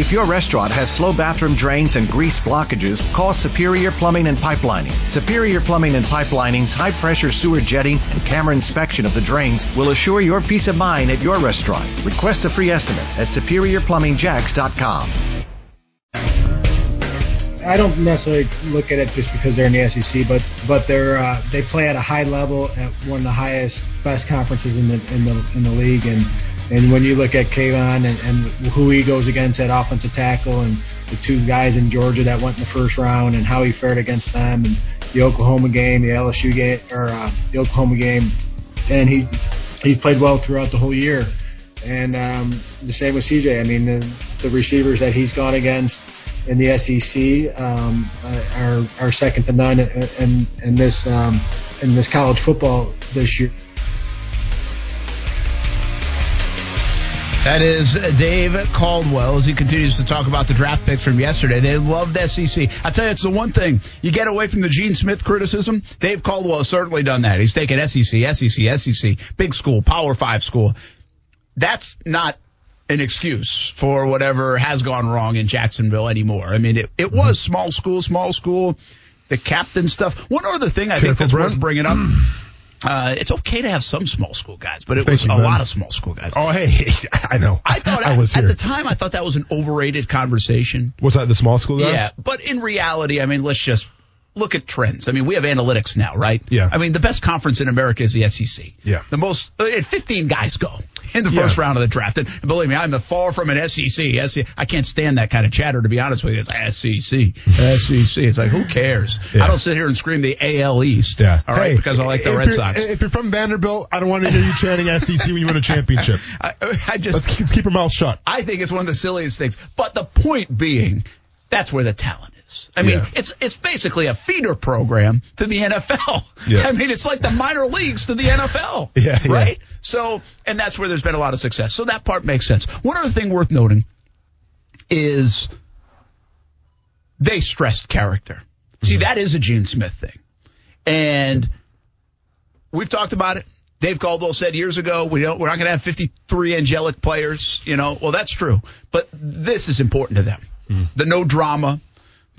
If your restaurant has slow bathroom drains and grease blockages, call Superior Plumbing and Pipelining. Superior Plumbing and Pipelining's high pressure sewer jetting and camera inspection of the drains will assure your peace of mind at your restaurant. Request a free estimate at superiorplumbingjacks.com. I don't necessarily look at it just because they're in the SEC, but but they're uh, they play at a high level at one of the highest, best conferences in the in the in the league, and and when you look at K'Lavon and, and who he goes against at offensive tackle, and the two guys in Georgia that went in the first round, and how he fared against them, and the Oklahoma game, the LSU game, or uh, the Oklahoma game, and he's he's played well throughout the whole year, and um, the same with CJ. I mean, the, the receivers that he's gone against in the SEC um, are are second to none in in this um, in this college football this year. That is Dave Caldwell as he continues to talk about the draft picks from yesterday. They loved SEC. I tell you, it's the one thing you get away from the Gene Smith criticism. Dave Caldwell has certainly done that. He's taken SEC, SEC, SEC, big school, Power Five school. That's not an excuse for whatever has gone wrong in Jacksonville anymore. I mean, it, it was mm-hmm. small school, small school, the captain stuff. One other thing I Careful, think that's Brent. worth bringing up. Uh, it's okay to have some small school guys, but it Thank was you, a man. lot of small school guys. Oh, hey, I know. I thought I, was at, at the time I thought that was an overrated conversation. Was that the small school guys? Yeah, but in reality, I mean, let's just look at trends. I mean, we have analytics now, right? Yeah. I mean, the best conference in America is the SEC. Yeah. The most, uh, 15 guys go in the first yeah. round of the draft. And believe me, I'm far from an SEC. SEC. I can't stand that kind of chatter, to be honest with you. It's SEC, SEC. It's like, who cares? Yeah. I don't sit here and scream the AL East. Yeah. All right. Hey, because I like the Red Sox. If you're from Vanderbilt, I don't want to hear you chanting SEC when you win a championship. I, I just, let's, let's keep your mouth shut. I think it's one of the silliest things. But the point being, that's where the talent is. I mean, yeah. it's it's basically a feeder program to the NFL. Yeah. I mean, it's like the minor leagues to the NFL. Yeah, right. Yeah. So, and that's where there's been a lot of success. So that part makes sense. One other thing worth noting is they stressed character. See, mm-hmm. that is a Gene Smith thing, and we've talked about it. Dave Caldwell said years ago, we don't, we're not going to have 53 angelic players, you know. Well, that's true, but this is important to them mm. the no drama,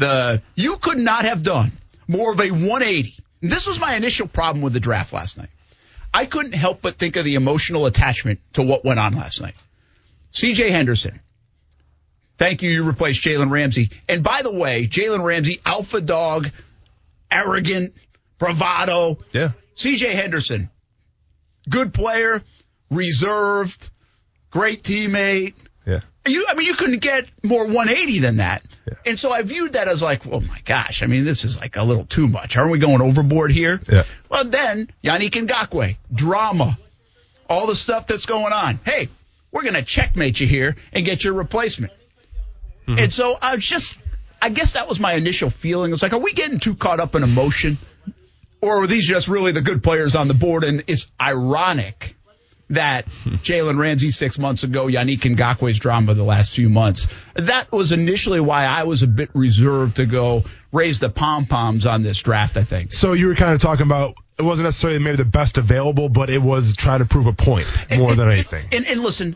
the you could not have done more of a 180. This was my initial problem with the draft last night. I couldn't help but think of the emotional attachment to what went on last night. CJ Henderson. Thank you. You replaced Jalen Ramsey. And by the way, Jalen Ramsey, alpha dog, arrogant, bravado. Yeah. CJ Henderson, good player, reserved, great teammate, you, I mean, you couldn't get more 180 than that. Yeah. And so I viewed that as like, oh my gosh, I mean, this is like a little too much. Aren't we going overboard here? Yeah. Well, then Yannick Ngakoue, drama, all the stuff that's going on. Hey, we're going to checkmate you here and get your replacement. Mm-hmm. And so I was just, I guess that was my initial feeling. It's like, are we getting too caught up in emotion? Or are these just really the good players on the board? And it's ironic that Jalen Ramsey six months ago, Yannick Ngakoue's drama the last few months. That was initially why I was a bit reserved to go raise the pom poms on this draft, I think. So you were kind of talking about it wasn't necessarily maybe the best available, but it was trying to prove a point more and, than anything. And, and, listen,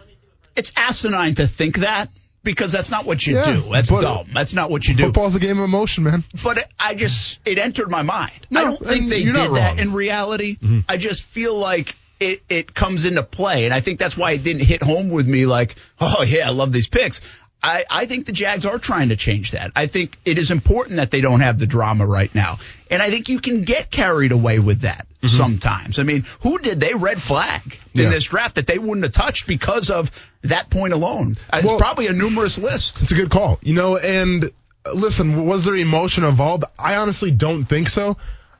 it's asinine to think that because that's not what you yeah, do. That's dumb. That's not what you do. Football's a game of emotion, man. But it, I just it entered my mind. No, I don't think they did that in reality. Mm-hmm. I just feel like it, it comes into play. And I think that's why it didn't hit home with me like, oh, yeah, I love these picks. I, I think the Jags are trying to change that. I think it is important that they don't have the drama right now. And I think you can get carried away with that mm-hmm. sometimes. I mean, who did they red flag in yeah. this draft that they wouldn't have touched because of that point alone? It's well, probably a numerous list. It's a good call. You know, and listen, was there emotion involved? I honestly don't think so.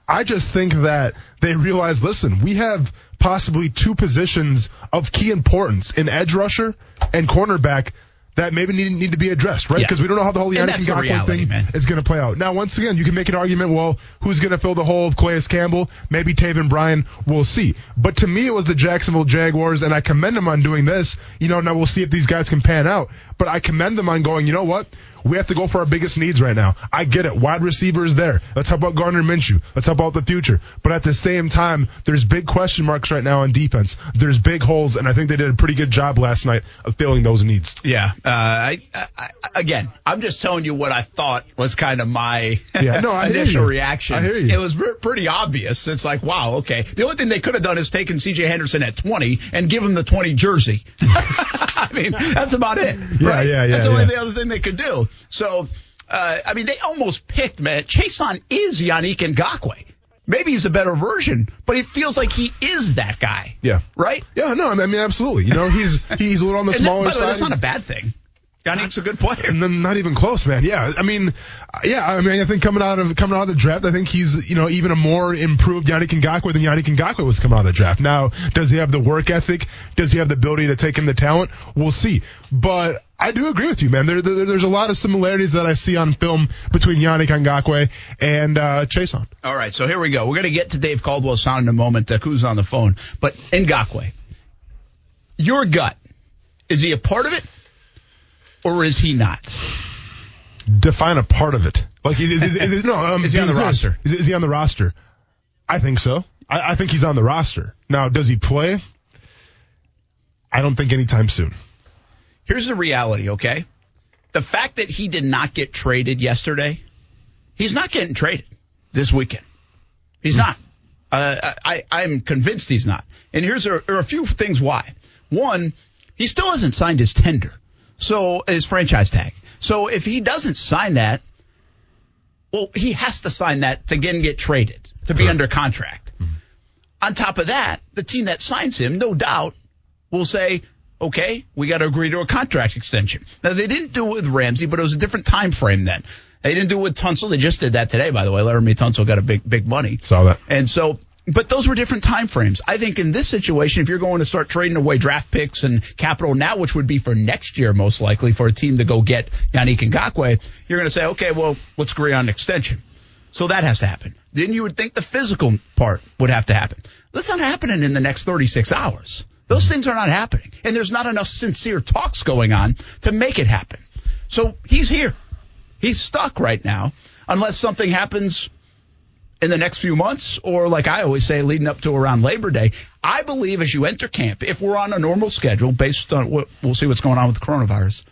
I just think that they realized, listen, we have possibly two positions of key importance in edge rusher and cornerback that maybe need, need to be addressed, right? Because yeah. we don't know how the whole Yannick Ngakoue thing man. is going to play out. Now, once again, you can make an argument, well, who's going to fill the hole of Calais Campbell? Maybe Taven Bryan. We'll see. But to me, it was the Jacksonville Jaguars, and I commend them on doing this. You know, now we'll see if these guys can pan out. But I commend them on going, you know what? We have to go for our biggest needs right now. I get it. Wide receiver is there. Let's talk about Gardner Minshew. Let's talk about the future. But at the same time, there's big question marks right now on defense. There's big holes, and I think they did a pretty good job last night of filling those needs. Yeah. Uh, I, I, again, I'm just telling you what I thought was kind of my yeah, no, initial reaction. I hear you. It was pretty obvious. It's like, wow, okay. The only thing they could have done is taken C.J. Henderson at 20 and give him the 20 jersey. I mean, that's about it. Yeah, right? yeah, yeah. That's yeah. only the other thing they could do. So, uh, I mean, they almost picked, man. Chaisson is Yannick Ngakoue. Maybe he's a better version, but it feels like he is that guy. Yeah. Right? Yeah, no, I mean, absolutely. You know, he's he's a little on the smaller that, by the way, side. that's not a bad thing. Yannick's a good player. and then not even close, man. Yeah, I mean, yeah, I mean, I think coming out of coming out of the draft, I think he's you know even a more improved Yannick Ngakoue than Yannick Ngakoue was coming out of the draft. Now, does he have the work ethic? Does he have the ability to take in the talent? We'll see. But I do agree with you, man. There, there there's a lot of similarities that I see on film between Yannick Ngakoue and uh, Chaisson. All right, so here we go. We're going to get to Dave Caldwell's sound in a moment. Uh, who's on the phone? But Ngakoue, your gut, is he a part of it? Or is he not? Define a part of it. Like, is, is, is, is no, um, Is he on the roster? Is, is he on the roster? I think so. I, I think he's on the roster. Now, does he play? I don't think anytime soon. Here's the reality, okay? The fact that he did not get traded yesterday, he's not getting traded this weekend. He's not. Uh, I, I'm convinced he's not. And here's a, a few things why. One, he still hasn't signed his tender, so his franchise tag. So if he doesn't sign that, well, he has to sign that to again get traded to be under contract. On top of that, the team that signs him, no doubt, will say, okay, we got to agree to a contract extension. Now they didn't do it with Ramsey, but it was a different time frame then. They didn't do it with Tunsil. They just did that today, by the way. Laremy Tunsil got a big, big money. Saw that. And so, but those were different time frames. I think in this situation, if you're going to start trading away draft picks and capital now, which would be for next year most likely for a team to go get Yannick Ngakoue, you're going to say, okay, well, let's agree on an extension. So that has to happen. Then you would think the physical part would have to happen. That's not happening in the next 36 hours. Those things are not happening. And there's not enough sincere talks going on to make it happen. So he's here. He's stuck right now unless something happens in the next few months or like I always say leading up to around Labor Day. I believe as you enter camp, if we're on a normal schedule based on what we'll see what's going on with the coronavirus,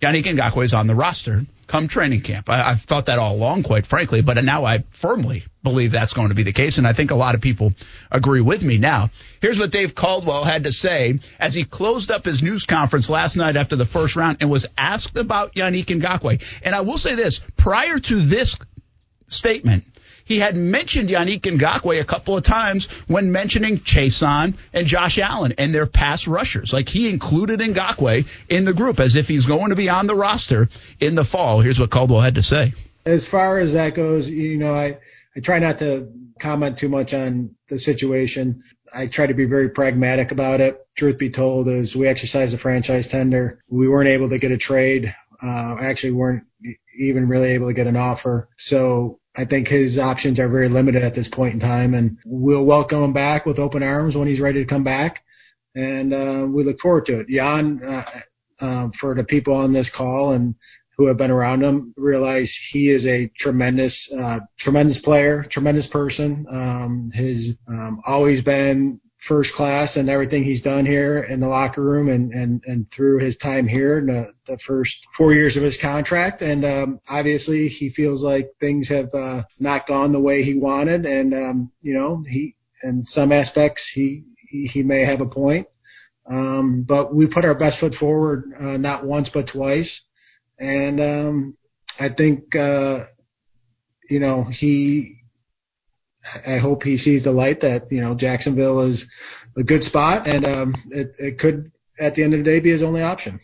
Yannick Ngakoue is on the roster come training camp. I, I've thought that all along, quite frankly, but now I firmly believe that's going to be the case, and I think a lot of people agree with me. Now, here's what Dave Caldwell had to say as he closed up his news conference last night after the first round and was asked about Yannick Ngakoue. And I will say this, prior to this statement, he had mentioned Yannick Ngakoue a couple of times when mentioning Chaisson and Josh Allen and their pass rushers. Like he included Ngakoue in the group as if he's going to be on the roster in the fall. Here's what Caldwell had to say. As far as that goes, you know, I, I try not to comment too much on the situation. I try to be very pragmatic about it. Truth be told is we exercised a franchise tender. We weren't able to get a trade. Uh, actually weren't even really able to get an offer. So I think his options are very limited at this point in time, and we'll welcome him back with open arms when he's ready to come back. And uh, we look forward to it. Jan, uh, uh, for the people on this call and who have been around him, realize he is a tremendous, uh, tremendous player, tremendous person. Um, has um, always been first class and everything he's done here in the locker room and, and, and through his time here in the, the first four years of his contract. And, um, obviously he feels like things have, uh, not gone the way he wanted. And, um, you know, he, in some aspects, he, he, he may have a point. Um, but we put our best foot forward, uh, not once, but twice. And, um, I think, uh, you know, he, I hope he sees the light that you know Jacksonville is a good spot, and um, it, it could at the end of the day be his only option.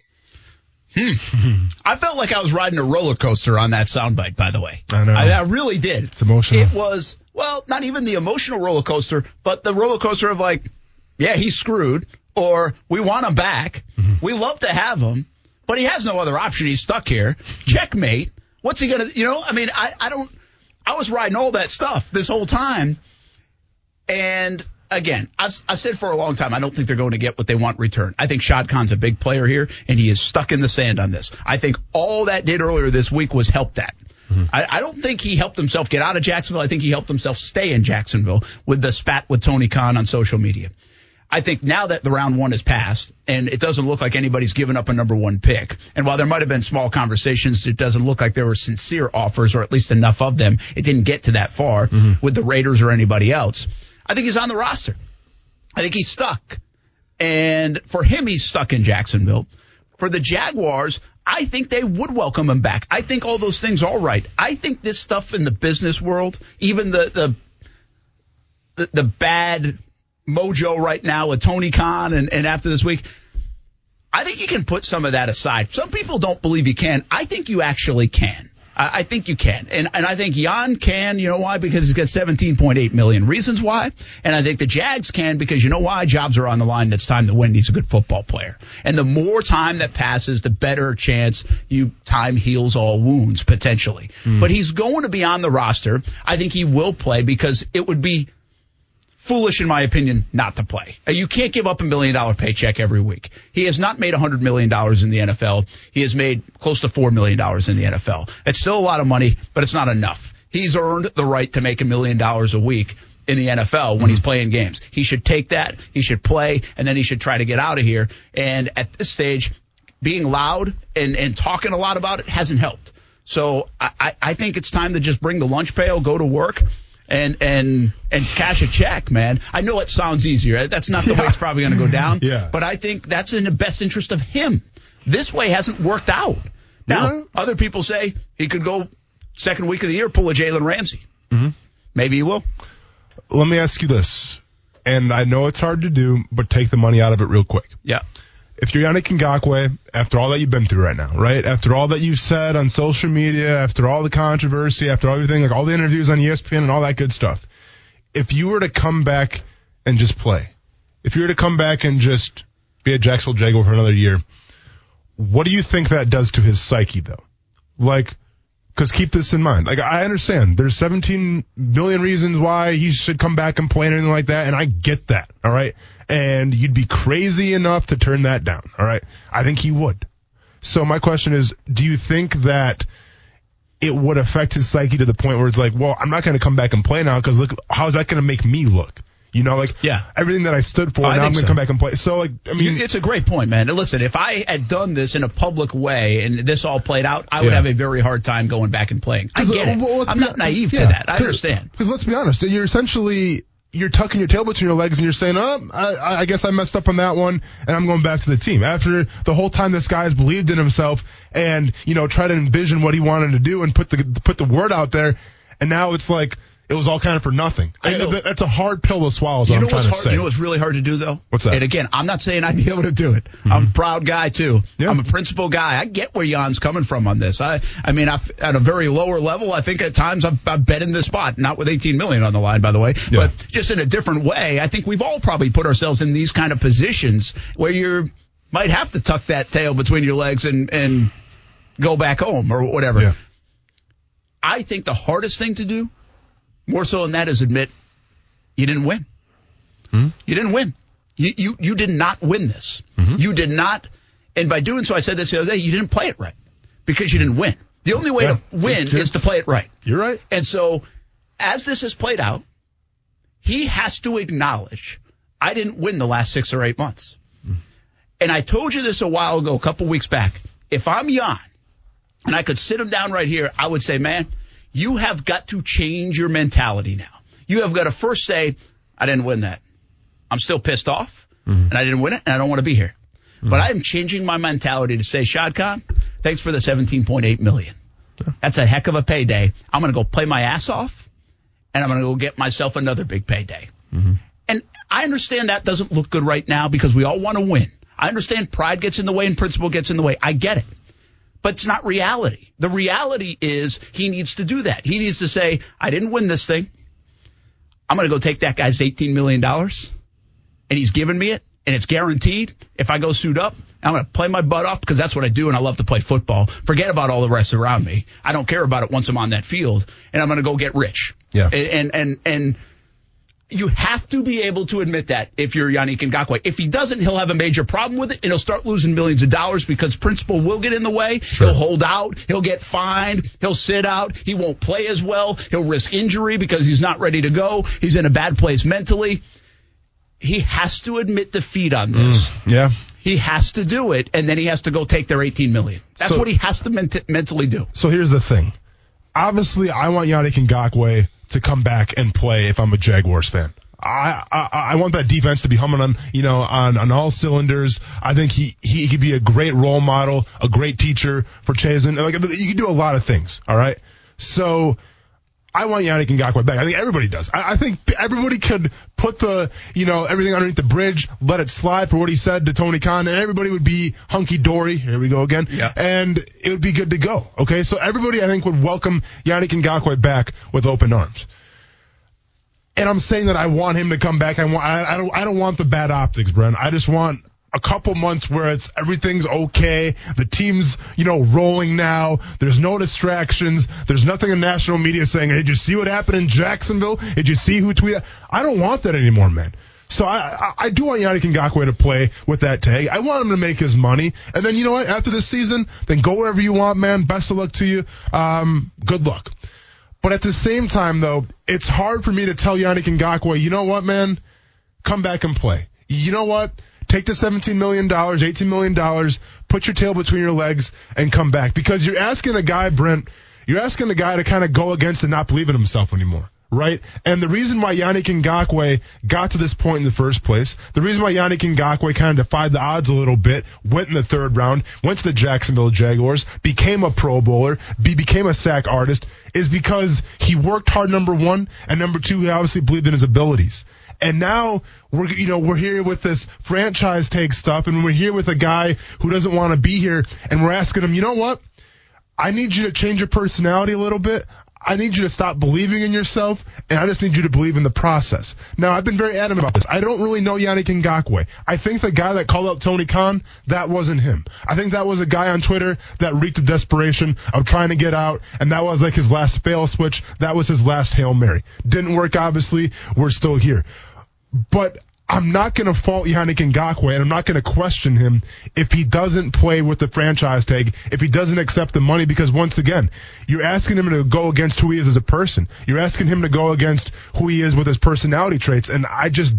Hmm. I felt like I was riding a roller coaster on that soundbite. By the way, I know. I, I really did. It's emotional. It was well, not even the emotional roller coaster, but the roller coaster of like, yeah, he's screwed, or we want him back. Mm-hmm. We love to have him, but he has no other option. He's stuck here. Checkmate. What's he gonna? You know, I mean, I, I don't. I was riding all that stuff this whole time, and again, I've, I've said for a long time, I don't think they're going to get what they want in return. I think Shad Khan's a big player here, and he is stuck in the sand on this. I think all that did earlier this week was help that. Mm-hmm. I, I, don't think he helped himself get out of Jacksonville. I think he helped himself stay in Jacksonville with the spat with Tony Khan on social media. I think now that the round one has passed and it doesn't look like anybody's given up a number one pick, and while there might have been small conversations, it doesn't look like there were sincere offers or at least enough of them. It didn't get to that far mm-hmm. with the Raiders or anybody else. I think he's on the roster. I think he's stuck. And for him, he's stuck in Jacksonville. For the Jaguars, I think they would welcome him back. I think all those things are right. I think this stuff in the business world, even the the the, the bad mojo right now with Tony Khan and, and after this week, I think you can put some of that aside. Some people don't believe you can. I think you actually can. I, I think you can. And, and I think Jan can. You know why? Because he's got 17.8 million reasons why. And I think the Jags can because you know why? Jobs are on the line. It's time to win. He's a good football player. And the more time that passes, the better chance you time heals all wounds potentially. Mm. But he's going to be on the roster. I think he will play because it would be foolish, in my opinion, not to play. Uh, you can't give up a million dollar paycheck every week. He has not made a hundred million dollars in the NFL. He has made close to four million dollars in the NFL. It's still a lot of money, but it's not enough. He's earned the right to make a million dollars a week in the NFL when mm-hmm. he's playing games. He should take that. He should play, and then he should try to get out of here. And at this stage, being loud and, and talking a lot about it hasn't helped. So I, I think it's time to just bring the lunch pail, go to work, and and and cash a check, man. I know it sounds easier. That's not the yeah. way it's probably going to go down. yeah. But I think that's in the best interest of him. This way hasn't worked out. Now, yeah. other people say he could go second week of the year, pull a Jalen Ramsey. Mm-hmm. Maybe he will. Let me ask you this, and I know it's hard to do, but take the money out of it real quick. Yeah if you're Yannick Ngakoue, after all that you've been through right now, right? After all that you've said on social media, after all the controversy, after everything, like all the interviews on ESPN and all that good stuff, if you were to come back and just play, if you were to come back and just be a Jacksonville Jaguar for another year, what do you think that does to his psyche though? Like, cause keep this in mind. Like, I understand there's 17 million reasons why he should come back and play anything like that. And I get that. All right and you'd be crazy enough to turn that down. All right. I think he would. So my question is, do you think that it would affect his psyche to the point where it's like, well, I'm not going to come back and play now because look, how's that going to make me look? You know, like yeah. everything that I stood for, oh, now I'm going to so. come back and play. So, like, I mean, it's a great point, man. Listen, if I had done this in a public way and this all played out, I would yeah. have a very hard time going back and playing. I get it. Uh, well, I'm not naive yeah, to that. I understand. Because let's be honest, you're essentially you're tucking your tail between your legs and you're saying, oh, I, I, guess I messed up on that one and I'm going back to the team. After the whole time this guy has believed in himself and, you know, tried to envision what he wanted to do and put the, put the word out there. And now it's like, it was all kind of for nothing. That's a hard pill to swallow. Is you know I'm trying to hard, say. You know what's really hard to do though? What's that? And again, I'm not saying I'd be able to do it. Mm-hmm. I'm a proud guy too. Yeah. I'm a principal guy. I get where Jan's coming from on this. I, I mean, I've, at a very lower level, I think at times I've, I've bet in this spot, not with 18 million on the line, by the way, yeah. but just in a different way. I think we've all probably put ourselves in these kind of positions where you might have to tuck that tail between your legs and, and go back home or whatever. Yeah. I think the hardest thing to do more so than that is admit you didn't win. Hmm? You didn't win. You, you, you did not win this. Mm-hmm. You did not. And by doing so, I said this the other day, you didn't play it right because you didn't win. The only way yeah, to win is to play it right. You're right. And so as this has played out, he has to acknowledge I didn't win the last six or eight months. Mm. And I told you this a while ago, a couple weeks back. If I'm Jan and I could sit him down right here, I would say, man, you have got to change your mentality now. You have got to first say, I didn't win that. I'm still pissed off mm-hmm. and I didn't win it and I don't want to be here. Mm-hmm. But I am changing my mentality to say, Shad Khan, thanks for the 17.8 million. That's a heck of a payday. I'm going to go play my ass off and I'm going to go get myself another big payday. Mm-hmm. And I understand that doesn't look good right now because we all want to win. I understand pride gets in the way and principle gets in the way. I get it but it's not reality. The reality is he needs to do that. He needs to say, I didn't win this thing. I'm going to go take that guy's $18 million and he's giving me it and it's guaranteed. If I go suit up, I'm going to play my butt off because that's what I do and I love to play football. Forget about all the rest around me. I don't care about it once I'm on that field and I'm going to go get rich. Yeah. And, and, and, and You have to be able to admit that if you're Yannick Ngakoue. If he doesn't, he'll have a major problem with it and he'll start losing millions of dollars because principle will get in the way. Sure. He'll hold out. He'll get fined. He'll sit out. He won't play as well. He'll risk injury because he's not ready to go. He's in a bad place mentally. He has to admit defeat on this. Mm, yeah. He has to do it, and then he has to go take their 18 million. That's so, what he has to ment- mentally do. So here's the thing. Obviously, I want Yannick Ngakoue to come back and play if I'm a Jaguars fan. I, I, I want that defense to be humming on you know on, on all cylinders. I think he, he could be a great role model, a great teacher for Chaisson. Like you can do a lot of things. All right, so I want Yannick Ngakoue back. I think everybody does. I, I, think everybody could put the, you know, everything underneath the bridge, let it slide for what he said to Tony Khan, and everybody would be hunky dory. Here we go again. Yeah. And it would be good to go. Okay. So everybody, I think, would welcome Yannick Ngakoue back with open arms. And I'm saying that I want him to come back. I want, I, I don't, I don't want the bad optics, Brent. I just want a couple months where it's everything's okay. The team's, you know, rolling now. There's no distractions. There's nothing in national media saying, hey, did you see what happened in Jacksonville? Did you see who tweeted? I don't want that anymore, man. So I, I, I do want Yannick Ngakoue to play with that tag. I want him to make his money. And then, you know what? After this season, then go wherever you want, man. Best of luck to you. Um, good luck. But at the same time, though, it's hard for me to tell Yannick Ngakoue, you know what, man? Come back and play. You know what? Take the $17 million, $18 million, put your tail between your legs, and come back. Because you're asking a guy, Brent, you're asking a guy to kind of go against and not believe in himself anymore right? And the reason why Yannick Ngakoue got to this point in the first place, the reason why Yannick Ngakoue kind of defied the odds a little bit, went in the third round, went to the Jacksonville Jaguars, became a Pro Bowler, be, became a sack artist, is because he worked hard, number one, and number two, he obviously believed in his abilities. And now we're, you know, we're here with this franchise tag stuff and we're here with a guy who doesn't want to be here and we're asking him, you know what? I need you to change your personality a little bit. I need you to stop believing in yourself, and I just need you to believe in the process. Now, I've been very adamant about this. I don't really know Yannick Ngakoue. I think the guy that called out Tony Khan, that wasn't him. I think that was a guy on Twitter that reeked of desperation of trying to get out, and that was like his last fail switch. That was his last Hail Mary. Didn't work, obviously. We're still here. But I'm not going to fault Yannick Ngakoue, and I'm not going to question him if he doesn't play with the franchise tag, if he doesn't accept the money, because once again, you're asking him to go against who he is as a person. You're asking him to go against who he is with his personality traits, and I just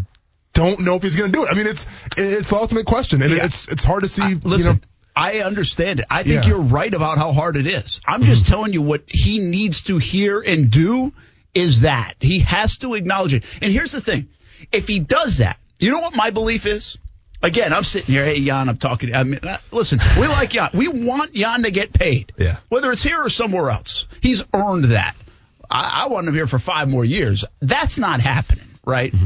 don't know if he's going to do it. I mean, it's it's the ultimate question, and yeah. it's it's hard to see. I, listen, you know, I understand it. I think yeah. you're right about how hard it is. I'm just mm-hmm. telling you what he needs to hear and do is that he has to acknowledge it. And here's the thing if he does that, you know what my belief is? Again, I'm sitting here. Hey, Jan, I'm talking. To I mean, uh, listen, we like Jan. We want Jan to get paid. Yeah. Whether it's here or somewhere else, he's earned that. I, I want him here for five more years. That's not happening, right? Mm-hmm.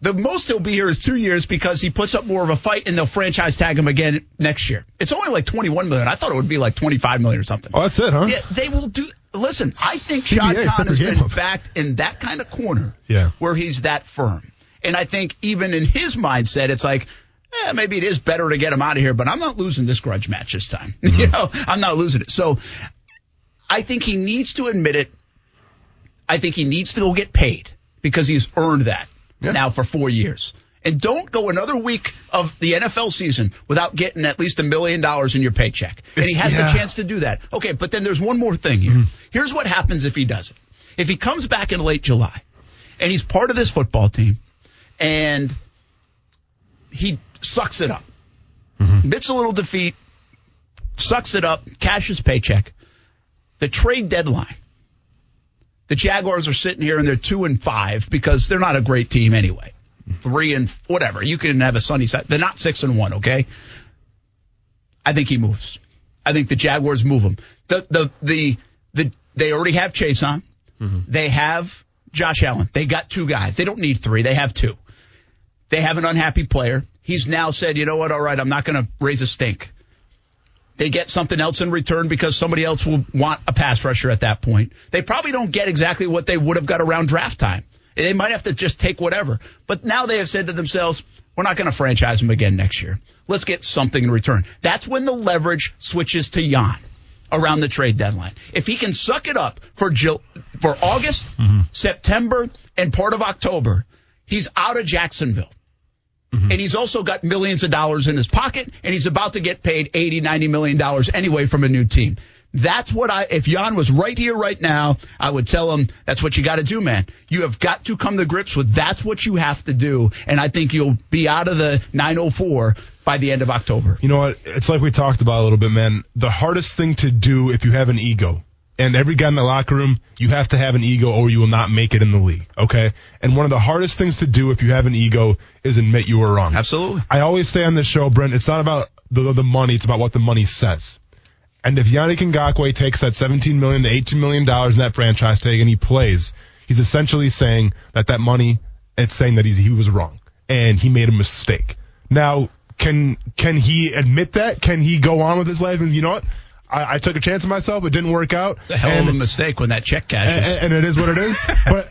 The most he'll be here is two years because he puts up more of a fight and they'll franchise tag him again next year. It's only like 21 million. I thought it would be like 25 million or something. Oh, that's it, huh? Yeah, they will do. Listen, I think Shad Khan has been up. backed in that kind of corner yeah. where he's that firm. And I think even in his mindset, it's like, eh, maybe it is better to get him out of here, but I'm not losing this grudge match this time. Mm-hmm. you know, I'm not losing it. So I think he needs to admit it. I think he needs to go get paid because he's earned that yeah. now for four years. And don't go another week of the NFL season without getting at least a million dollars in your paycheck. And he has yeah. the chance to do that. Okay, but then there's one more thing here. Mm-hmm. Here's what happens if he does it. If he comes back in late July and he's part of this football team and he sucks it up. Mm-hmm. Admits a little defeat, sucks it up, cashes paycheck. The trade deadline. The Jaguars are sitting here and they're two and five because they're not a great team anyway. Three and whatever. You can have a sunny side. They're not six and one, okay? I think he moves. I think the Jaguars move him. The the the the they already have Chaisson. Mm-hmm. They have Josh Allen. They got two guys. They don't need three. They have two. They have an unhappy player. He's now said, you know what? All right, I'm not going to raise a stink. They get something else in return because somebody else will want a pass rusher at that point. They probably don't get exactly what they would have got around draft time. They might have to just take whatever. But now they have said to themselves, we're not going to franchise him again next year. Let's get something in return. That's when the leverage switches to Jan. around the trade deadline. If he can suck it up for Jill, for August, mm-hmm. September, and part of October, he's out of Jacksonville. Mm-hmm. And he's also got millions of dollars in his pocket, and he's about to get paid 80, 90 million dollars anyway from a new team. That's what I, if Jan was right here, right now, I would tell him that's what you got to do, man. You have got to come to grips with that's what you have to do. And I think you'll be out of the 904 by the end of October. You know what? It's like we talked about a little bit, man. The hardest thing to do if you have an ego, and every guy in the locker room, you have to have an ego or you will not make it in the league. Okay. And one of the hardest things to do if you have an ego is admit you were wrong. Absolutely. I always say on this show, Brent, it's not about the, the money, it's about what the money says. And if Yannick Ngakoue takes that 17 million to 18 million dollars in that franchise tag and he plays, he's essentially saying that that money, it's saying that he, he was wrong and he made a mistake. Now, can can he admit that? Can he go on with his life and you know what? I, I took a chance on myself. It didn't work out. It's a hell and, of a mistake when that check cashes. and, and it is what it is. but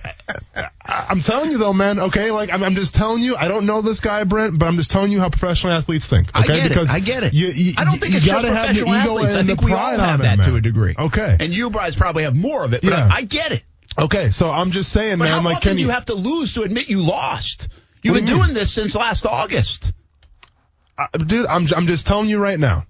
I- I'm telling you though, man. Okay, like I'm, I'm just telling you. I don't know this guy, Brent, but I'm just telling you how professional athletes think. I Okay, get because it. I get it. You, you, I don't think you it's just gotta have the professional ego athletes. I think the we all have that it, to a degree. Okay. And you, Bryce, probably have more of it. But Yeah. I get it. okay. So I'm just saying, But man. how Like, often can you have to lose to admit you lost? You've What been do you doing this since last August. uh, dude? I'm I'm just telling you right now.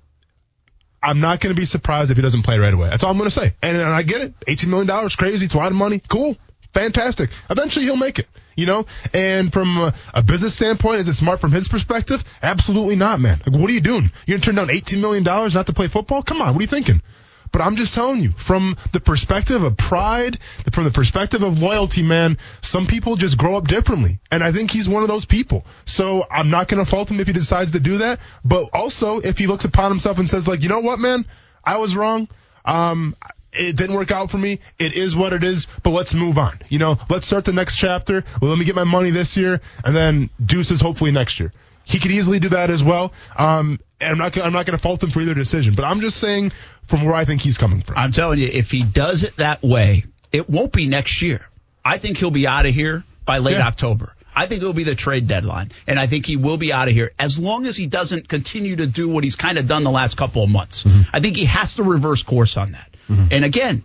I'm not going to be surprised if he doesn't play right away. That's all I'm going to say. And, and I get it. $18 million, crazy. It's a lot of money. Cool. Fantastic. Eventually he'll make it, you know? And from a, a business standpoint, is it smart from his perspective? Absolutely not, man. Like, what are you doing? You're going to turn down $18 million not to play football? Come on. What are you thinking? But I'm just telling you, from the perspective of pride, from the perspective of loyalty, man, some people just grow up differently. And I think he's one of those people. So I'm not going to fault him if he decides to do that. But also, if he looks upon himself and says, like, you know what, man, I was wrong. Um, it didn't work out for me. It is what it is, but let's move on. You know, let's start the next chapter. Well, let me get my money this year and then deuces hopefully next year. He could easily do that as well. Um, and I'm not, I'm not going to fault him for either decision, but I'm just saying from where I think he's coming from. I'm telling you, if he does it that way, it won't be next year. I think he'll be out of here by late Yeah. October. I think it'll be the trade deadline, and I think he will be out of here as long as he doesn't continue to do what he's kind of done the last couple of months. I think he has to reverse course on that. And again,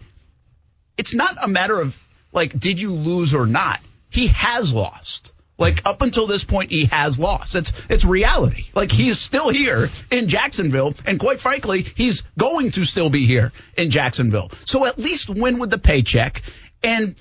it's not a matter of like, did you lose or not? He has lost. Like up until this point, he has lost. It's it's reality. Like he's still here in Jacksonville, and quite frankly, he's going to still be here in Jacksonville. So at least win with the paycheck, and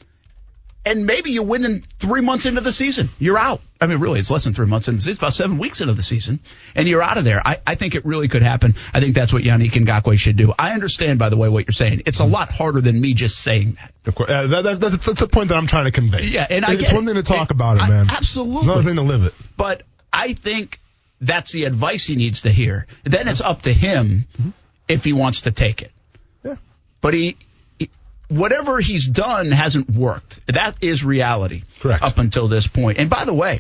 and maybe you win in three months into the season. You're out. I mean, really, it's less than three months into the season. It's about seven weeks into the season, and you're out of there. I, I think it really could happen. I think that's what Yannick Ngakoue should do. I understand, by the way, what you're saying. It's a lot harder than me just saying that. Of course, uh, that, that, that's, that's the point that I'm trying to convey. Yeah, and I it's get one it. thing to talk about it, I- man. absolutely. it's another thing to live it. But I think that's the advice he needs to hear. Then it's up to him if he wants to take it. Yeah. But he- whatever he's done hasn't worked. That is reality. Correct. Up until this point. And by the way,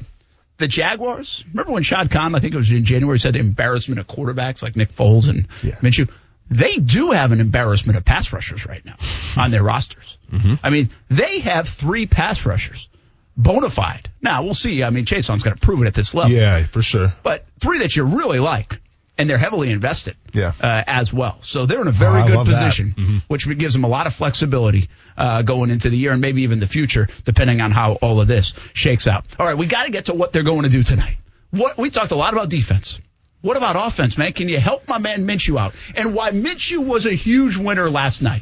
the Jaguars, remember when Shad Khan, I think it was in January, said the embarrassment of quarterbacks like Nick Foles and Yeah. Minshew? They do have an embarrassment of pass rushers right now on their rosters. Mm-hmm. I mean, they have three pass rushers. Bona fide. Now, we'll see. I mean, Chaisson's got to prove it at this level Yeah, for sure. but three that you really like, and they're heavily invested Yeah. uh, as well. So they're in a very Oh, good position, Mhm. which gives them a lot of flexibility uh, going into the year and maybe even the future, depending on how all of this shakes out. All right, we got to get to what they're going to do tonight. What we talked a lot about defense. What about offense, man? Can you help my man Minshew out? And why Minshew was a huge winner last night.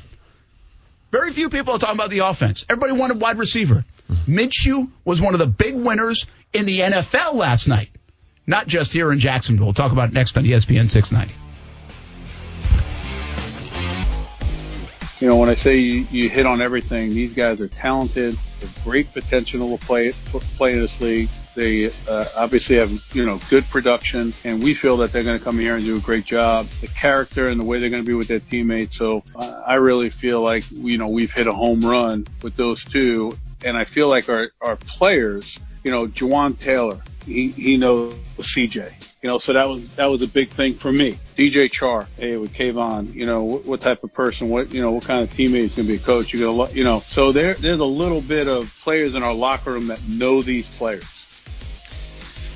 Very few people are talking about the offense. Everybody wanted wide receiver. Minshew was one of the big winners in the NFL last night, not just here in Jacksonville. We'll talk about it next on ESPN 690. you know, when I say you, you hit on everything, these guys are talented, have great potential to play play in this league. They uh, obviously have you know good production, and we feel that they're going to come here and do a great job. The character and the way they're going to be with their teammates. So uh, I really feel like you know we've hit a home run with those two, and I feel like our our players, you know, Jawaan Taylor, he he knows CJ. You know, so that was that was a big thing for me. DJ Chark, hey, with K'Lavon, you know, what, what type of person, what you know, what kind of teammate is going to be a coach? You got, you know, so there there's a little bit of players in our locker room that know these players.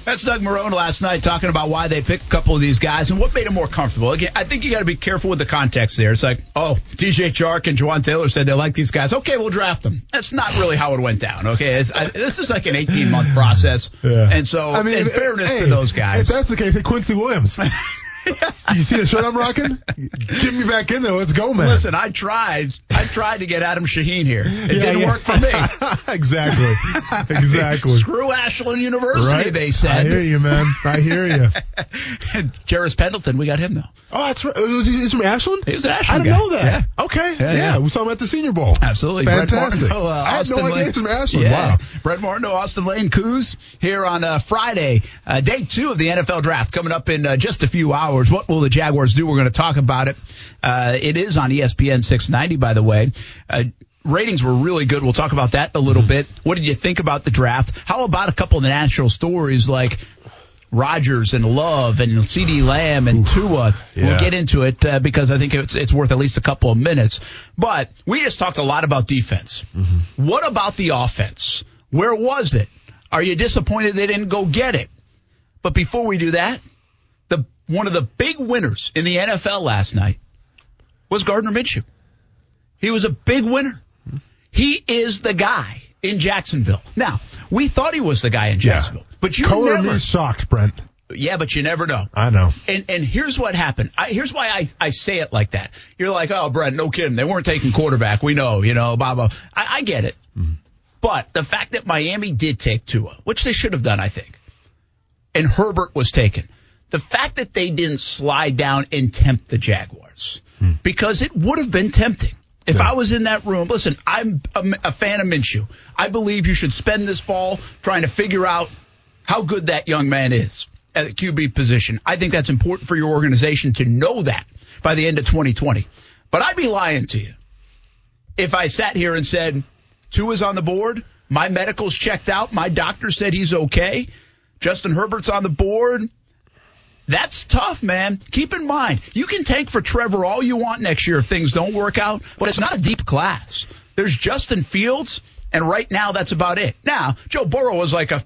That's Doug Marrone last night talking about why they picked a couple of these guys and what made them more comfortable. Again, I think you got to be careful with the context there. It's like, oh, DJ Chark and Jawaan Taylor said they like these guys. Okay, we'll draft them. That's not really how it went down. Okay, I, this is like an 18 month process. Yeah. And so, I mean, in fairness hey, to those guys, if that's the case, hey, Quincy Williams. you see the shirt I'm rocking? Get me back in there. Let's go, man. Listen, I tried. I tried to get Adam Shaheen here. It yeah, didn't yeah. work for me. exactly. Exactly. Screw Ashland University, right? they said. I hear you, man. I hear you. Jarvis Pendleton, we got him though. Oh, that's right. Was he, he's from Ashland? He was an Ashland. I didn't guy. know that. Yeah. Okay. Yeah, We saw him at the Senior Bowl. Absolutely. Fantastic. Martineau, uh, I had no idea Lane. he's from Ashland. Wow. Brent Martineau, Austin Lane, Coos here on uh, Friday, uh, day two of the NFL draft coming up in uh, just a few hours. What will the Jaguars do? We're going to talk about it. Uh, it is on ESPN 690, by the way. Uh, ratings were really good. We'll talk about that a little mm-hmm. bit. What did you think about the draft? How about a couple of the national stories like Rodgers and Love and CeeDee Lamb and Tua. Yeah. We'll get into it uh, because I think it's, it's worth at least a couple of minutes. But we just talked a lot about defense. Mm-hmm. What about the offense? Where was it? Are you disappointed they didn't go get it? But before we do that, one of the big winners in the NFL last night was Gardner Minshew. He was a big winner. He is the guy in Jacksonville. Now, we thought he was the guy in Jacksonville, yeah. but you Color never me shocked, Brent. Yeah, but you never know. I know. And and here's what happened. I, here's why I, I say it like that. You're like, oh, Brent, no kidding. They weren't taking quarterback. We know, you know, blah blah. I, I get it. Mm-hmm. But the fact that Miami did take Tua, which they should have done, I think, and Herbert was taken, the fact that they didn't slide down and tempt the Jaguars, mm. because it would have been tempting. If yeah. I was in that room, listen, I'm a, a, fan of Minshew. I believe you should spend this fall trying to figure out how good that young man is at the QB position. I think that's important for your organization to know that by the end of 2020. But I'd be lying to you if I sat here and said, Tua is on the board, my medical's checked out, my doctor said he's okay, Justin Herbert's on the board, that's tough, man. Keep in mind, you can tank for Trevor all you want next year if things don't work out, but it's not a deep class. There's Justin Fields, and right now that's about it. Now, Joe Burrow was like a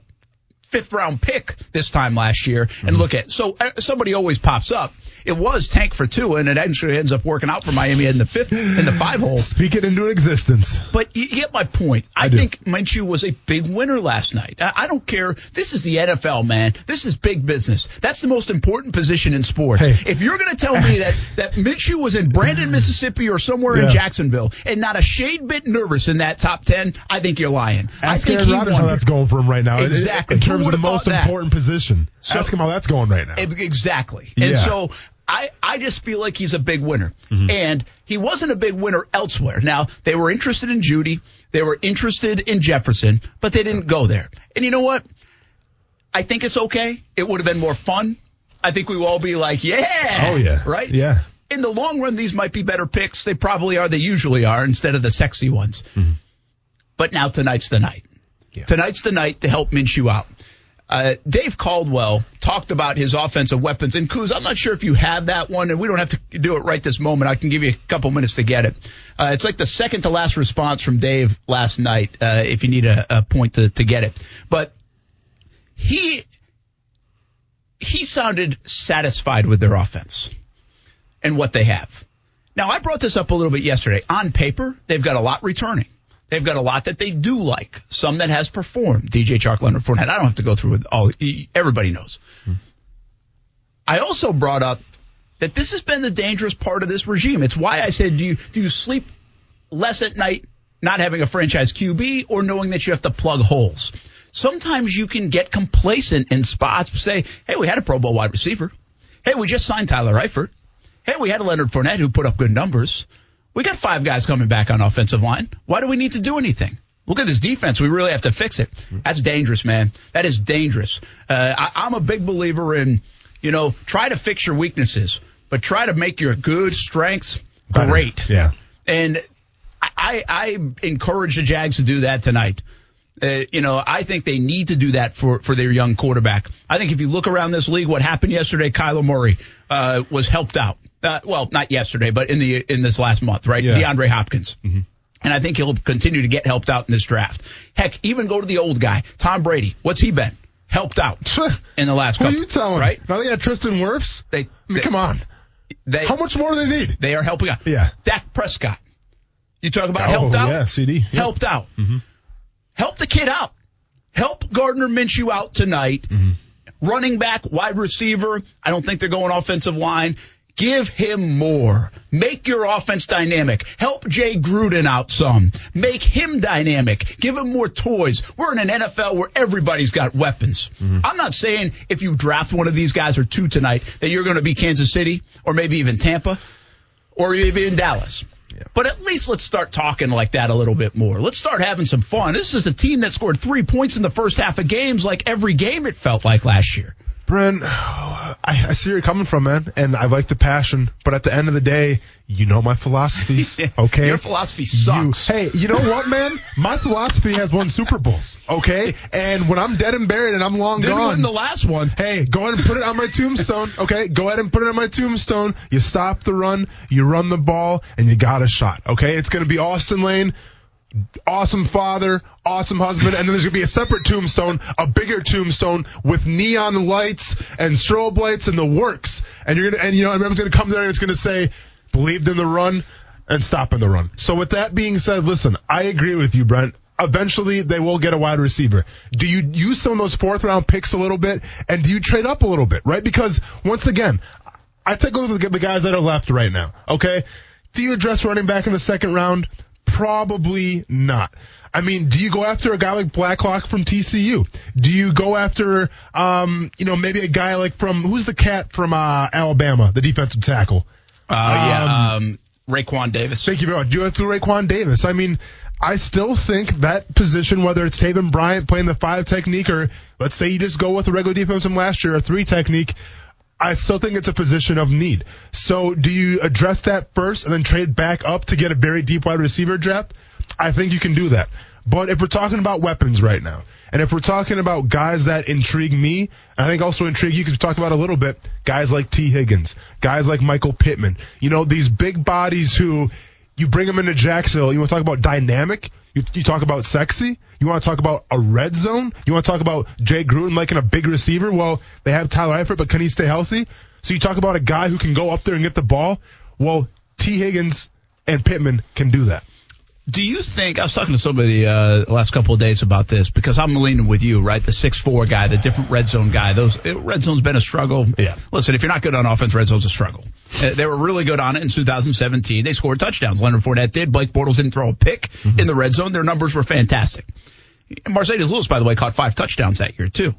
fifth round pick this time last year, and mm-hmm. look at so uh, somebody always pops up it was tank for Tua, and it actually ends up working out for Miami in the fifth in the five hole. Speak it into existence. But you get my point. I, I think Minshew was a big winner last night. I, I, don't care. This is the NFL, man. This is big business. That's the most important position in sports. Hey, if you're going to tell me that that Minshew was in Brandon, Mississippi, or somewhere yeah. in Jacksonville, and not a shade bit nervous in that top ten, I think you're lying. Ask I think Aaron Rodgers how that's going for him right now. Exactly. In, in terms of the most important position. So, Ask him how that's going right now. Exactly. And yeah. so I, I just feel like he's a big winner. Mm-hmm. And he wasn't a big winner elsewhere. Now, they were interested in Jeudy. They were interested in Jefferson, but they didn't go there. And you know what? I think it's okay. It would have been more fun. I think we will all be like, yeah. Oh, yeah. Right? Yeah. In the long run, these might be better picks. They probably are. They usually are instead of the sexy ones. Mm-hmm. But now tonight's the night. Yeah. Tonight's the night to help Minshew out. Uh, Dave Caldwell talked about his offensive weapons. And Kuz, I'm not sure if you have that one, and we don't have to do it right this moment. I can give you a couple minutes to get it. Uh, it's like the second to last response from Dave last night, uh, if you need a, a point to, to get it. But he he sounded satisfied with their offense and what they have. Now, I brought this up a little bit yesterday. On paper, they've got a lot returning. They've got a lot that they do like. Some that has performed. DJ Chark, Leonard Fournette. I don't have to go through with all. Everybody knows. Hmm. I also brought up that this has been the dangerous part of this regime. It's why I said, do you do you sleep less at night not having a franchise QB or knowing that you have to plug holes? Sometimes you can get complacent in spots. Say, hey, we had a Pro Bowl wide receiver. Hey, we just signed Tyler Eifert. Hey, we had a Leonard Fournette who put up good numbers. We got five guys coming back on offensive line. Why do we need to do anything? Look at this defense. We really have to fix it. That's dangerous, man. That is dangerous. Uh, I, am a big believer in, you know, try to fix your weaknesses, but try to make your good strengths great. Yeah. And I, I encourage the Jags to do that tonight. Uh, you know, I think they need to do that for, for their young quarterback. I think if you look around this league, what happened yesterday, Kyler Murray uh, was helped out. Uh, well, not yesterday, but in the in this last month, right? Yeah. DeAndre Hopkins. Mm-hmm. And I think he'll continue to get helped out in this draft. Heck, even go to the old guy, Tom Brady. What's he been? helped out in the last Who are couple. you telling? Right? Now they got Tristan Wirfs. They, I mean, they- come on. They, How much more do they need? they are helping out. Yeah. Dak Prescott. You talk about Oh, helped out. yeah, CeeDee. Yeah. Helped out. Help the kid out. Help Gardner Minshew out tonight. Running back, wide receiver. I don't think they're going offensive line. Give him more. Make your offense dynamic. Help Jay Gruden out some. Make him dynamic. Give him more toys. We're in an NFL where everybody's got weapons. Mm-hmm. I'm not saying if you draft one of these guys or two tonight that you're going to be Kansas City or maybe even Tampa or even Dallas. But at least let's start talking like that a little bit more. Let's start having some fun. This is a team that scored three points in the first half of games like every game it felt like last year. Brent, I, I see where you're coming from, man, and I like the passion. But at the end of the day, you know my philosophies, okay? Your philosophy sucks. You, hey, you know what, man? My philosophy has won Super Bowls, okay? And when I'm dead and buried and I'm long Didn't gone, win the last one. Hey, go ahead and put it on my tombstone, okay? Go ahead and put it on my tombstone. You stop the run, you run the ball, and you got a shot, okay? It's going to be Austin Lane, awesome father, awesome husband, and then there's to be a separate tombstone, a bigger tombstone with neon lights and strobe lights and the works. And you're to, and you know, everyone's to come there and it's to say, believed in the run and stop in the run. So with that being said, listen, I agree with you, Brent. Eventually, they will get a wide receiver. Do you use some of those fourth round picks a little bit, and do you trade up a little bit, right? Because once again, I take a look at the guys that are left right now. Okay, do you address running back in the second round? Probably not. I mean, do you go after a guy like Blacklock from TCU? Do you go after, um, you know, maybe a guy like from who's the cat from uh, Alabama, the defensive tackle? Uh, yeah, um, Raekwon Davis. Thank you very much. Do you have to Raekwon Davis? I mean, I still think that position, whether it's Taven Bryan playing the five technique or let's say you just go with a regular defense from last year, a three technique, I still think it's a position of need. So do you address that first and then trade back up to get a very deep wide receiver draft? I think you can do that. But if we're talking about weapons right now, and if we're talking about guys that intrigue me, I think also intrigue you, because we talked about a little bit, guys like Tee Higgins, guys like Michael Pittman, you know, these big bodies who you bring him into Jacksonville, you want to talk about dynamic, you, you talk about sexy, you want to talk about a red zone, you want to talk about Jay Gruden liking a big receiver, well, they have Tyler Eifert, but can he stay healthy? So you talk about a guy who can go up there and get the ball, well, Tee Higgins and Pittman can do that. Do you think I was talking to somebody uh, the last couple of days about this because I'm leaning with you, right? The six four guy, the different red zone guy. Those it, red zone's been a struggle. Yeah. Listen, if you're not good on offense, red zone's a struggle. Uh, they were really good on it in 2017. They scored touchdowns. Leonard Fournette did. Blake Bortles didn't throw a pick in the red zone. Their numbers were fantastic. Marcedes Lewis, by the way, caught five touchdowns that year too.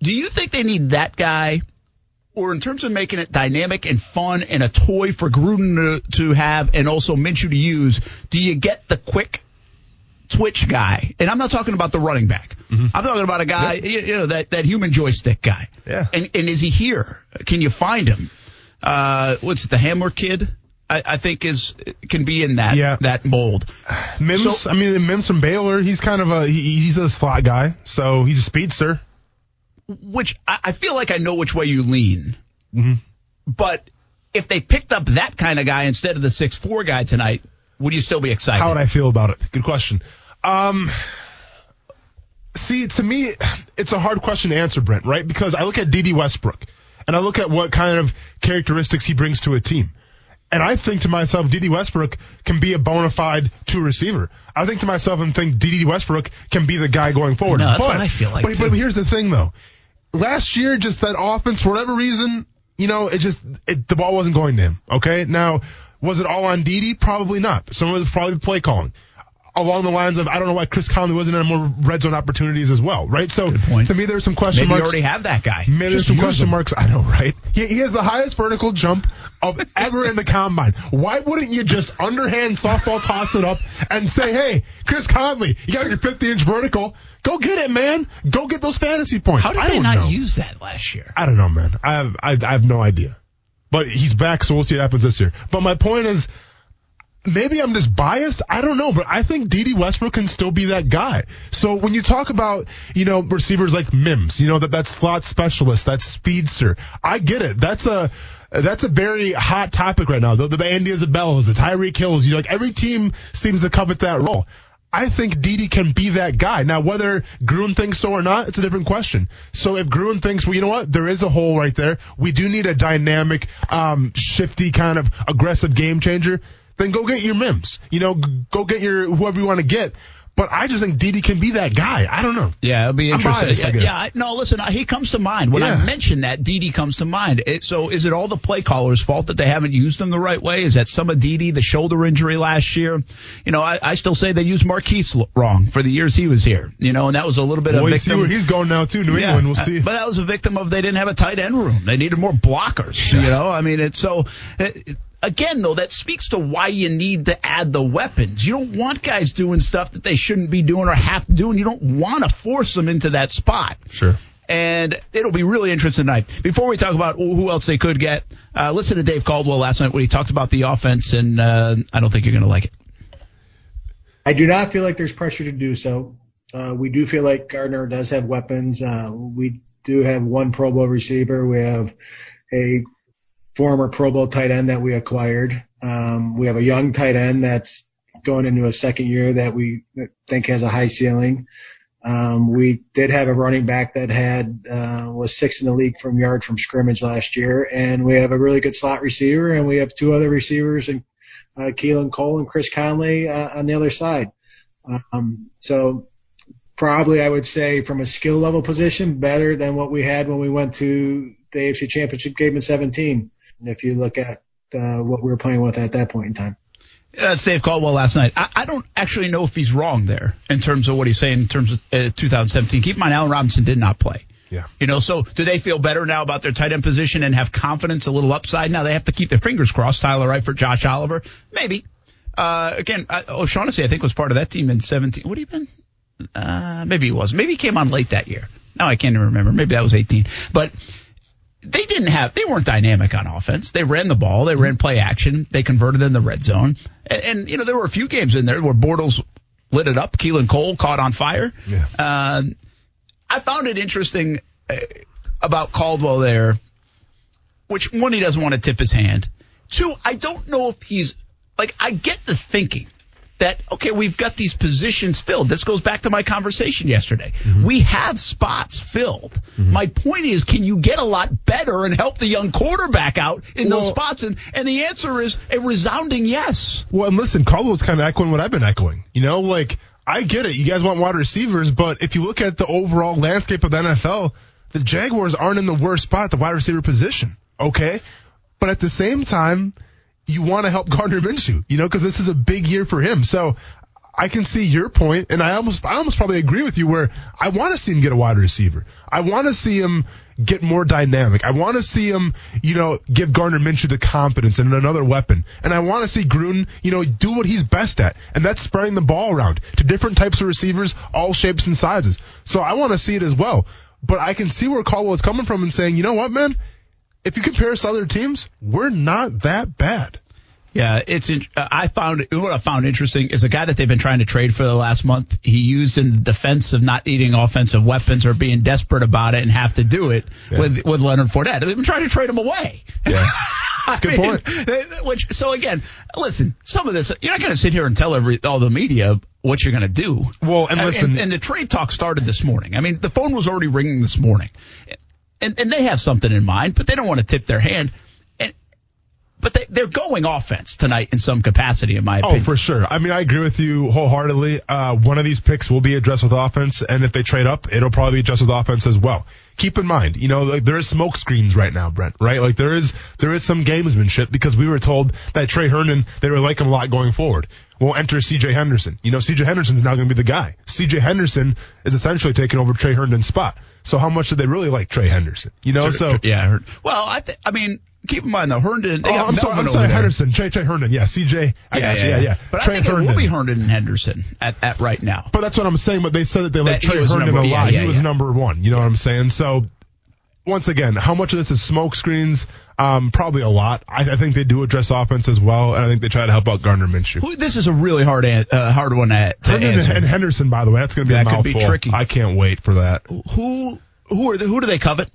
Do you think they need that guy or in terms of making it dynamic and fun and a toy for Gruden to, to have and also Minshew to use, do you get the quick twitch guy? And I'm not talking about the running back. I'm talking about a guy, you, you know, that, that human joystick guy. Yeah. And, and is he here? Can you find him? Uh, what's it, the Hamler kid? I, I think is can be in that Yeah. that mold. Mims, So- I mean, Mims from Baylor, he's kind of a, he, he's a slot guy, so he's a speedster. Which I, I feel like I know which way you lean. Mm-hmm. But if they picked up that kind of guy instead of the six four guy tonight, would you still be excited? How would I feel about it? Good question. Um, see, to me, it's a hard question to answer, Brent, right? Because I look at Dede Westbrook and I look at what kind of characteristics he brings to a team. And I think to myself, Dede Westbrook can be a bona fide two receiver. I think to myself and think Dede Westbrook can be the guy going forward. No, that's but, what I feel like, But, but here's the thing though. Last year, just that offense, for whatever reason, you know, it just, it, the ball wasn't going to him. Okay. Now, was it all on Dede? Probably not. Some of it was probably play calling. Along the lines of, I don't know why Chris Conley wasn't in more red zone opportunities as well, right? So to me, there's some question Maybe you marks. already have that guy. Maybe there's some question him. marks. I know, right? He, he has the highest vertical jump of ever in the combine. Why wouldn't you just underhand softball toss it up and say, hey, Chris Conley, you got your 50 inch vertical. Go get it, man. Go get those fantasy points. How did I they not know. use that last year? I don't know, man. I have, I, I have no idea. But he's back, so we'll see what happens this year. But my point is, maybe I'm just biased. I don't know, but I think Dede Westbrook can still be that guy. So when you talk about, you know, receivers like Mims, you know, that, that slot specialist, that speedster, I get it. That's a, that's a very hot topic right now. The, the Andy Isabellas, the Tyreek Hills, you know, like every team seems to covet that role. I think Dede can be that guy. Now, whether Gruden thinks so or not, it's a different question. So if Gruden thinks, well, you know what, there is a hole right there. We do need a dynamic, um, shifty kind of aggressive game changer. Then go get your Mims. You know, go get your whoever you want to get. But I just think Dede can be that guy. I don't know. Yeah, it'll be interesting. biased, I yeah, guess. yeah, I- no, listen, he comes to mind. When I Yeah. mention that, Dede comes to mind. It, so is it all the play callers' fault that they haven't used him the right way? Is that some of Dede, the shoulder injury last year? You know, I, I still say they used Marqise wrong for the years he was here. You know, and that was a little bit Well, of we see where he's going now too. New Yeah, England. We'll uh, see. But that was a victim of they didn't have a tight end room. They needed more blockers. You know, I mean, it's so. It, Again, though, that speaks to why you need to add the weapons. You don't want guys doing stuff that they shouldn't be doing or have to do, and you don't want to force them into that spot. Sure. And it'll be really interesting tonight. Before we talk about who else they could get, uh, listen to Dave Caldwell last night when he talked about the offense, and uh, I don't think you're going to like it. I do not feel like there's pressure to do so. Uh, we do feel like Gardner does have weapons. Uh, we do have one Pro Bowl receiver. We have a former Pro Bowl tight end that we acquired. Um, we have a young tight end that's going into a second year that we think has a high ceiling. Um, we did have a running back that had uh, was sixth in the league from yard from scrimmage last year, and we have a really good slot receiver, and we have two other receivers, and uh, Keelan Cole and Chris Conley uh, on the other side. Um, so probably I would say from a skill level position, better than what we had when we went to the AFC Championship game in 17. If you look at uh, what we were playing with at that point in time. That's Dave Caldwell last night. I, I don't actually know if he's wrong there in terms of what he's saying in terms of uh, 2017. Keep in mind, Allen Robinson did not play. Yeah. You know, so do they feel better now about their tight end position and have confidence, a little upside? Now they have to keep their fingers crossed. Tyler Eifert, Josh Oliver, maybe. Uh, again, uh, O'Shaughnessy, I think, was part of that team in 17. What have you been? Uh, maybe he was. Maybe he came on late that year. Now I can't even remember. Maybe that was 18. But they didn't have, they weren't dynamic on offense. They ran the ball. They ran play action. They converted in the red zone. And, and you know, there were a few games in there where Bortles lit it up. Keelan Cole caught on fire. Yeah. Uh, I found it interesting uh, about Caldwell there, which one, he doesn't want to tip his hand. Two, I don't know if he's like, I get the thinking that, okay, we've got these positions filled. This goes back to my conversation yesterday. Mm-hmm. We have spots filled. Mm-hmm. My point is, can you get a lot better and help the young quarterback out in those spots? And, and the answer is a resounding yes. Well, and listen, Carlos kind of echoing what I've been echoing. You know, like I get it. You guys want wide receivers, but if you look at the overall landscape of the NFL, the Jaguars aren't in the worst spot, at the wide receiver position. Okay, but at the same time, you want to help Gardner Minshew. You know, because this is a big year for him. So. I can see your point, and I almost, I almost probably agree with you. Where I want to see him get a wide receiver. I want to see him get more dynamic. I want to see him, you know, give Gardner Minshew the confidence and another weapon. And I want to see Gruden, you know, do what he's best at, and that's spreading the ball around to different types of receivers, all shapes and sizes. So I want to see it as well. But I can see where Caldwell is coming from and saying, you know what, man, if you compare us to other teams, we're not that bad. Yeah, it's. Uh, I found what I found interesting is a guy that they've been trying to trade for the last month. He used in the defense of not needing offensive weapons or being desperate about it and have to do it Yeah. with with Leonard Fournette. They've been trying to trade him away. Yeah. That's a good point. Which so again, listen, some of this you're not going to sit here and tell every all the media what you're going to do. Well, and listen- and, and the trade talk started this morning. I mean, the phone was already ringing this morning, and and they have something in mind, but they don't want to tip their hand. And but they, they're going offense tonight in some capacity, in my opinion. Oh, for sure. I mean, I agree with you wholeheartedly. Uh, one of these picks will be addressed with offense, and if they trade up, it'll probably be addressed with offense as well. Keep in mind, you know, like there is smoke screens right now, Brent, right? Like there is, there is some gamesmanship because we were told that Tre Herndon, they were like him a lot going forward. We'll enter CJ Henderson. You know, CJ Henderson's now going to be the guy. CJ Henderson is essentially taking over Tre Herndon's spot. So how much do they really like Trey Henderson? You know, so. yeah. Well, I th- I mean, keep in mind though, Herndon. They Oh, I'm sorry, I'm sorry. Henderson, Trey, Tre Herndon, yeah, CJ, I got you, yeah, yeah. But Trey I think Herndon. it will be Herndon and Henderson at, at right now. But that's what I'm saying. But they said that they like Tre Herndon a yeah, lot. yeah, he was yeah. number one. You know what I'm saying? So once again, how much of this is smoke screens? Um, probably a lot. I, I think they do address offense as well, and I think they try to help out Gardner Minshew. Who, this is a really hard an, uh, hard one to, to Herndon answer. and Henderson, by the way, that's going to be That a could be tricky. I can't wait for that. who who are they, who do they covet?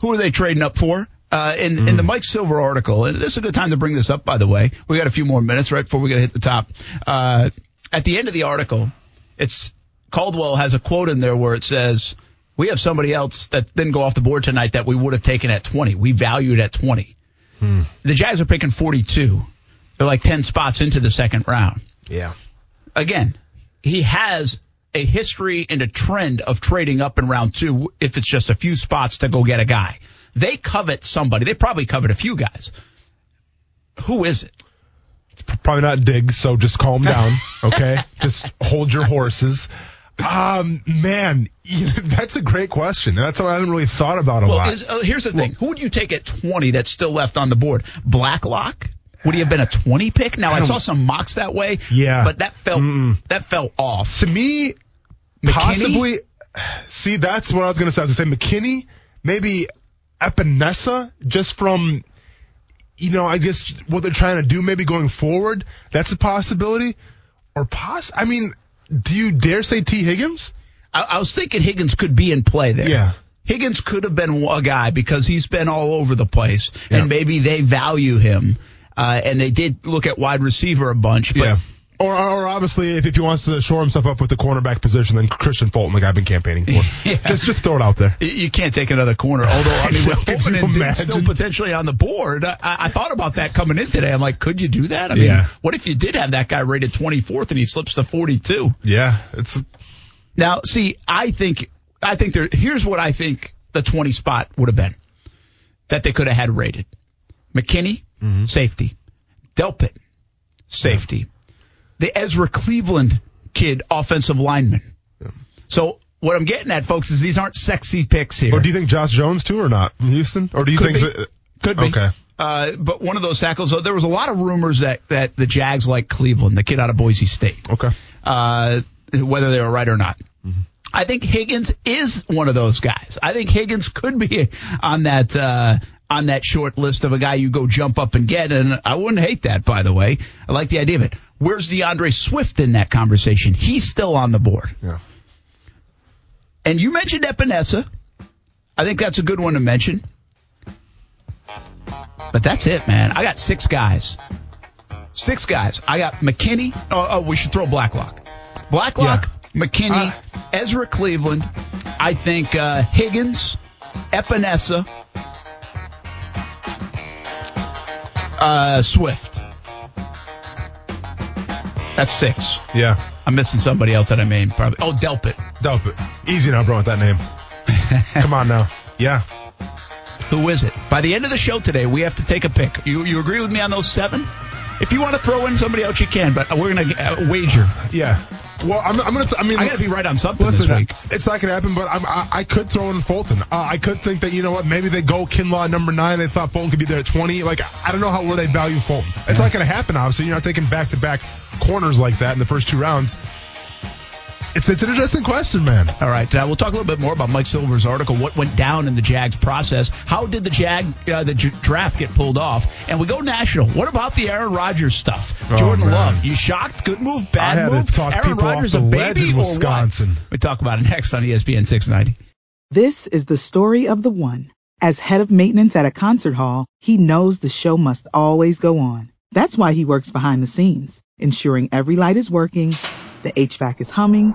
Who are they trading up for? Uh, in in the Mike Silver article, and this is a good time to bring this up. By the way, we got a few more minutes right before we got to hit the top. Uh, at the end of the article, it's Caldwell has a quote in there where it says, "We have somebody else that didn't go off the board tonight that we would have taken at 20. We valued at 20." Hmm. The Jags are picking 42. They're like 10 spots into the second round. Yeah. Again, he has a history and a trend of trading up in round two if it's just a few spots to go get a guy. They covet somebody. They probably covet a few guys. Who is it? It's probably not Diggs, so just calm down, okay? just hold your horses. Um, man, that's a great question. That's what I haven't really thought about a Well, lot. is, uh, here's the thing. Who would you take at 20 that's still left on the board? Blacklock? Would he have been a 20 pick? Now I, I saw some mocks that way. Yeah. But that felt Mm-mm. that fell off. to me, McKinney? possibly. See, that's what I was going to say. I was going to say McKinney, maybe Epenesa, just from, you know, I guess what they're trying to do, maybe going forward. That's a possibility. Or poss. I mean, do you dare say Tee Higgins? I, I was thinking Higgins could be in play there. Yeah. Higgins could have been a guy because he's been all over the place, Yeah. and maybe they value him. Uh, and they did look at wide receiver a bunch, but yeah. Or, or obviously, if, if he wants to shore himself up with the cornerback position, then Kristian Fulton, the guy I've been campaigning for. Yeah. Just just throw it out there. you can't take another corner. Although I mean, with Fulton and Duke still potentially on the board, I, I, thought about that coming in today. I'm like, could you do that? I mean, Yeah. what if you did have that guy rated 24th and he slips to 42? Yeah, it's Now, see, I think, I think there, here's what I think the 20 spot would have been that they could have had rated. McKinney, mm-hmm. safety. Delpit, safety. The Ezra Cleveland kid, offensive lineman. So what I'm getting at, folks, is these aren't sexy picks here. Or do you think Josh Jones too, or not from Houston? Or do you Could think be. that? Could be. Okay. Uh, but one of those tackles, there was a lot of rumors that, that the Jags like Cleveland, the kid out of Boise State. Okay. uh, whether they were right or not. Mm-hmm. I think Higgins is one of those guys. I think Higgins could be on that uh, on that short list of a guy you go jump up and get, and I wouldn't hate that. By the way, I like the idea of it. Where's D'Andre Swift in that conversation? He's still on the board. Yeah. And you mentioned Epenesa. I think that's a good one to mention. But that's it, man. I got six guys. Six guys. I got McKinney. Oh, oh we should throw Blacklock. Blacklock, McKinney, Ezra Cleveland. I think uh, Higgins, Epenesa, uh, Swift. That's six. Yeah. I'm missing somebody else that I mean probably. Oh, Delpit. Delpit. Easy now, bro, with that name. Come on now. Yeah. Who is it? By the end of the show today, we have to take a pick. You you agree with me on those seven? If you want to throw in somebody else, you can, but we're gonna uh, wager. Yeah. Well, I'm, I'm gonna. Th- I mean, I gotta be right on something Listen, this week. it's not gonna happen, but I'm, I, I could throw in Fulton. Uh, I could think that you know what, maybe they go Kinlaw number nine. They thought Fulton could be there at 20. Like I don't know how where they value Fulton. It's not gonna happen. Obviously, you're not taking back to back corners like that in the first two rounds. It's it's an interesting question, man. All right, uh, we'll talk a little bit more about Mike Silver's article. What went down in the Jags process? How did the Jag uh, the j- draft get pulled off? And we go national. What about the Aaron Rodgers stuff? Oh, Jordan man. Love, you shocked? Good move, bad I had to move. talk Aaron Rodgers a baby in or Wisconsin. what? We talk about it next on ESPN 690. This is the story of the one. As head of maintenance at a concert hall, he knows the show must always go on. That's why he works behind the scenes, ensuring every light is working, the HVAC is humming,